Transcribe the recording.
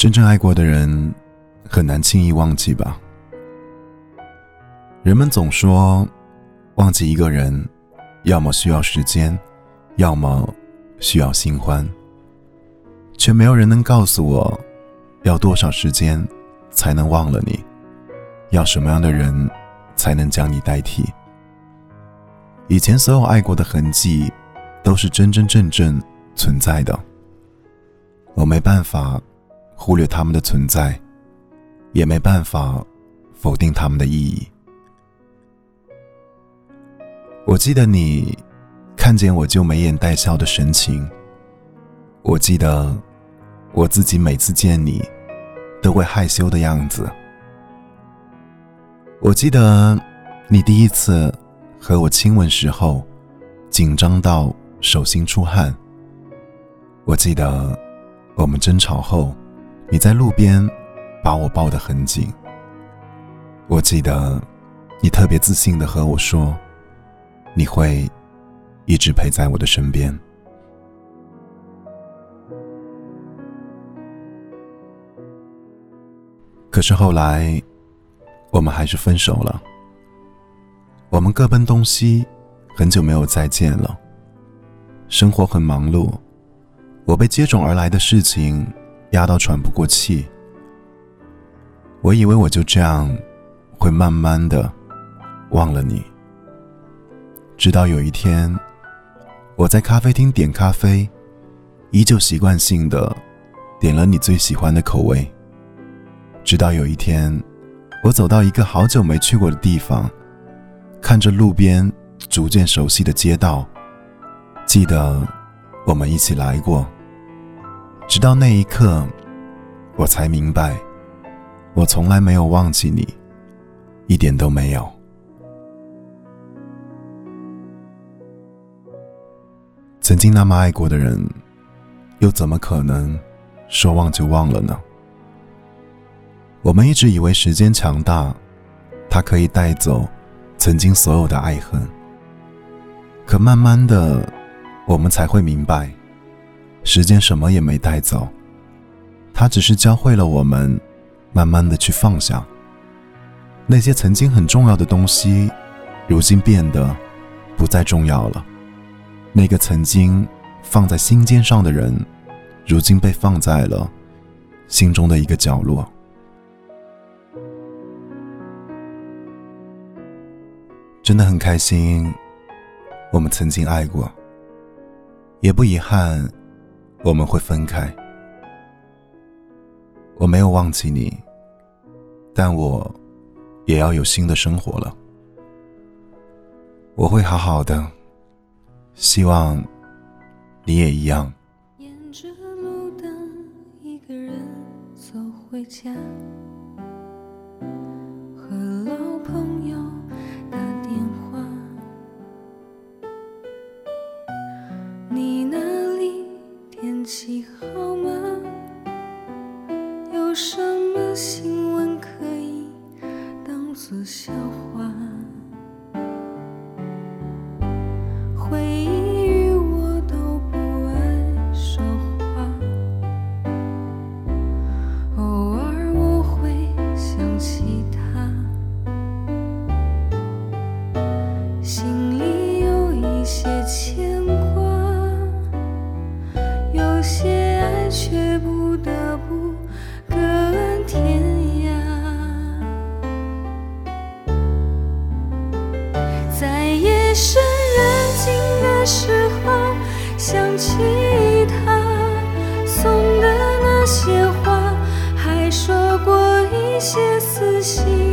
真正爱过的人，很难轻易忘记吧？人们总说，忘记一个人，要么需要时间，要么需要新欢，却没有人能告诉我，要多少时间才能忘了你，要什么样的人才能将你代替？以前所有爱过的痕迹，都是真真正正存在的，我没办法。忽略他们的存在，也没办法否定他们的意义。我记得你看见我就眉眼带笑的神情，我记得我自己每次见你都会害羞的样子，我记得你第一次和我亲吻时候紧张到手心出汗，我记得我们争吵后。你在路边把我抱得很紧。我记得你特别自信的和我说，你会一直陪在我的身边。可是后来，我们还是分手了。我们各奔东西，很久没有再见了。生活很忙碌，我被接踵而来的事情。压到喘不过气，我以为我就这样会慢慢的忘了你。直到有一天，我在咖啡厅点咖啡，依旧习惯性的点了你最喜欢的口味。直到有一天，我走到一个好久没去过的地方，看着路边逐渐熟悉的街道，记得我们一起来过。直到那一刻，我才明白，我从来没有忘记你，一点都没有。曾经那么爱过的人，又怎么可能说忘就忘了呢？我们一直以为时间强大，它可以带走曾经所有的爱恨。可慢慢的，我们才会明白。时间什么也没带走，它只是教会了我们，慢慢的去放下那些曾经很重要的东西，如今变得不再重要了。那个曾经放在心尖上的人，如今被放在了心中的一个角落。真的很开心，我们曾经爱过，也不遗憾。我们会分开，我没有忘记你，但我也要有新的生活了。我会好好的，希望你也一样。沿着路灯，一个人走回家。笑些爱却不得不各安天涯。在夜深人静的时候，想起他送的那些花，还说过一些私信。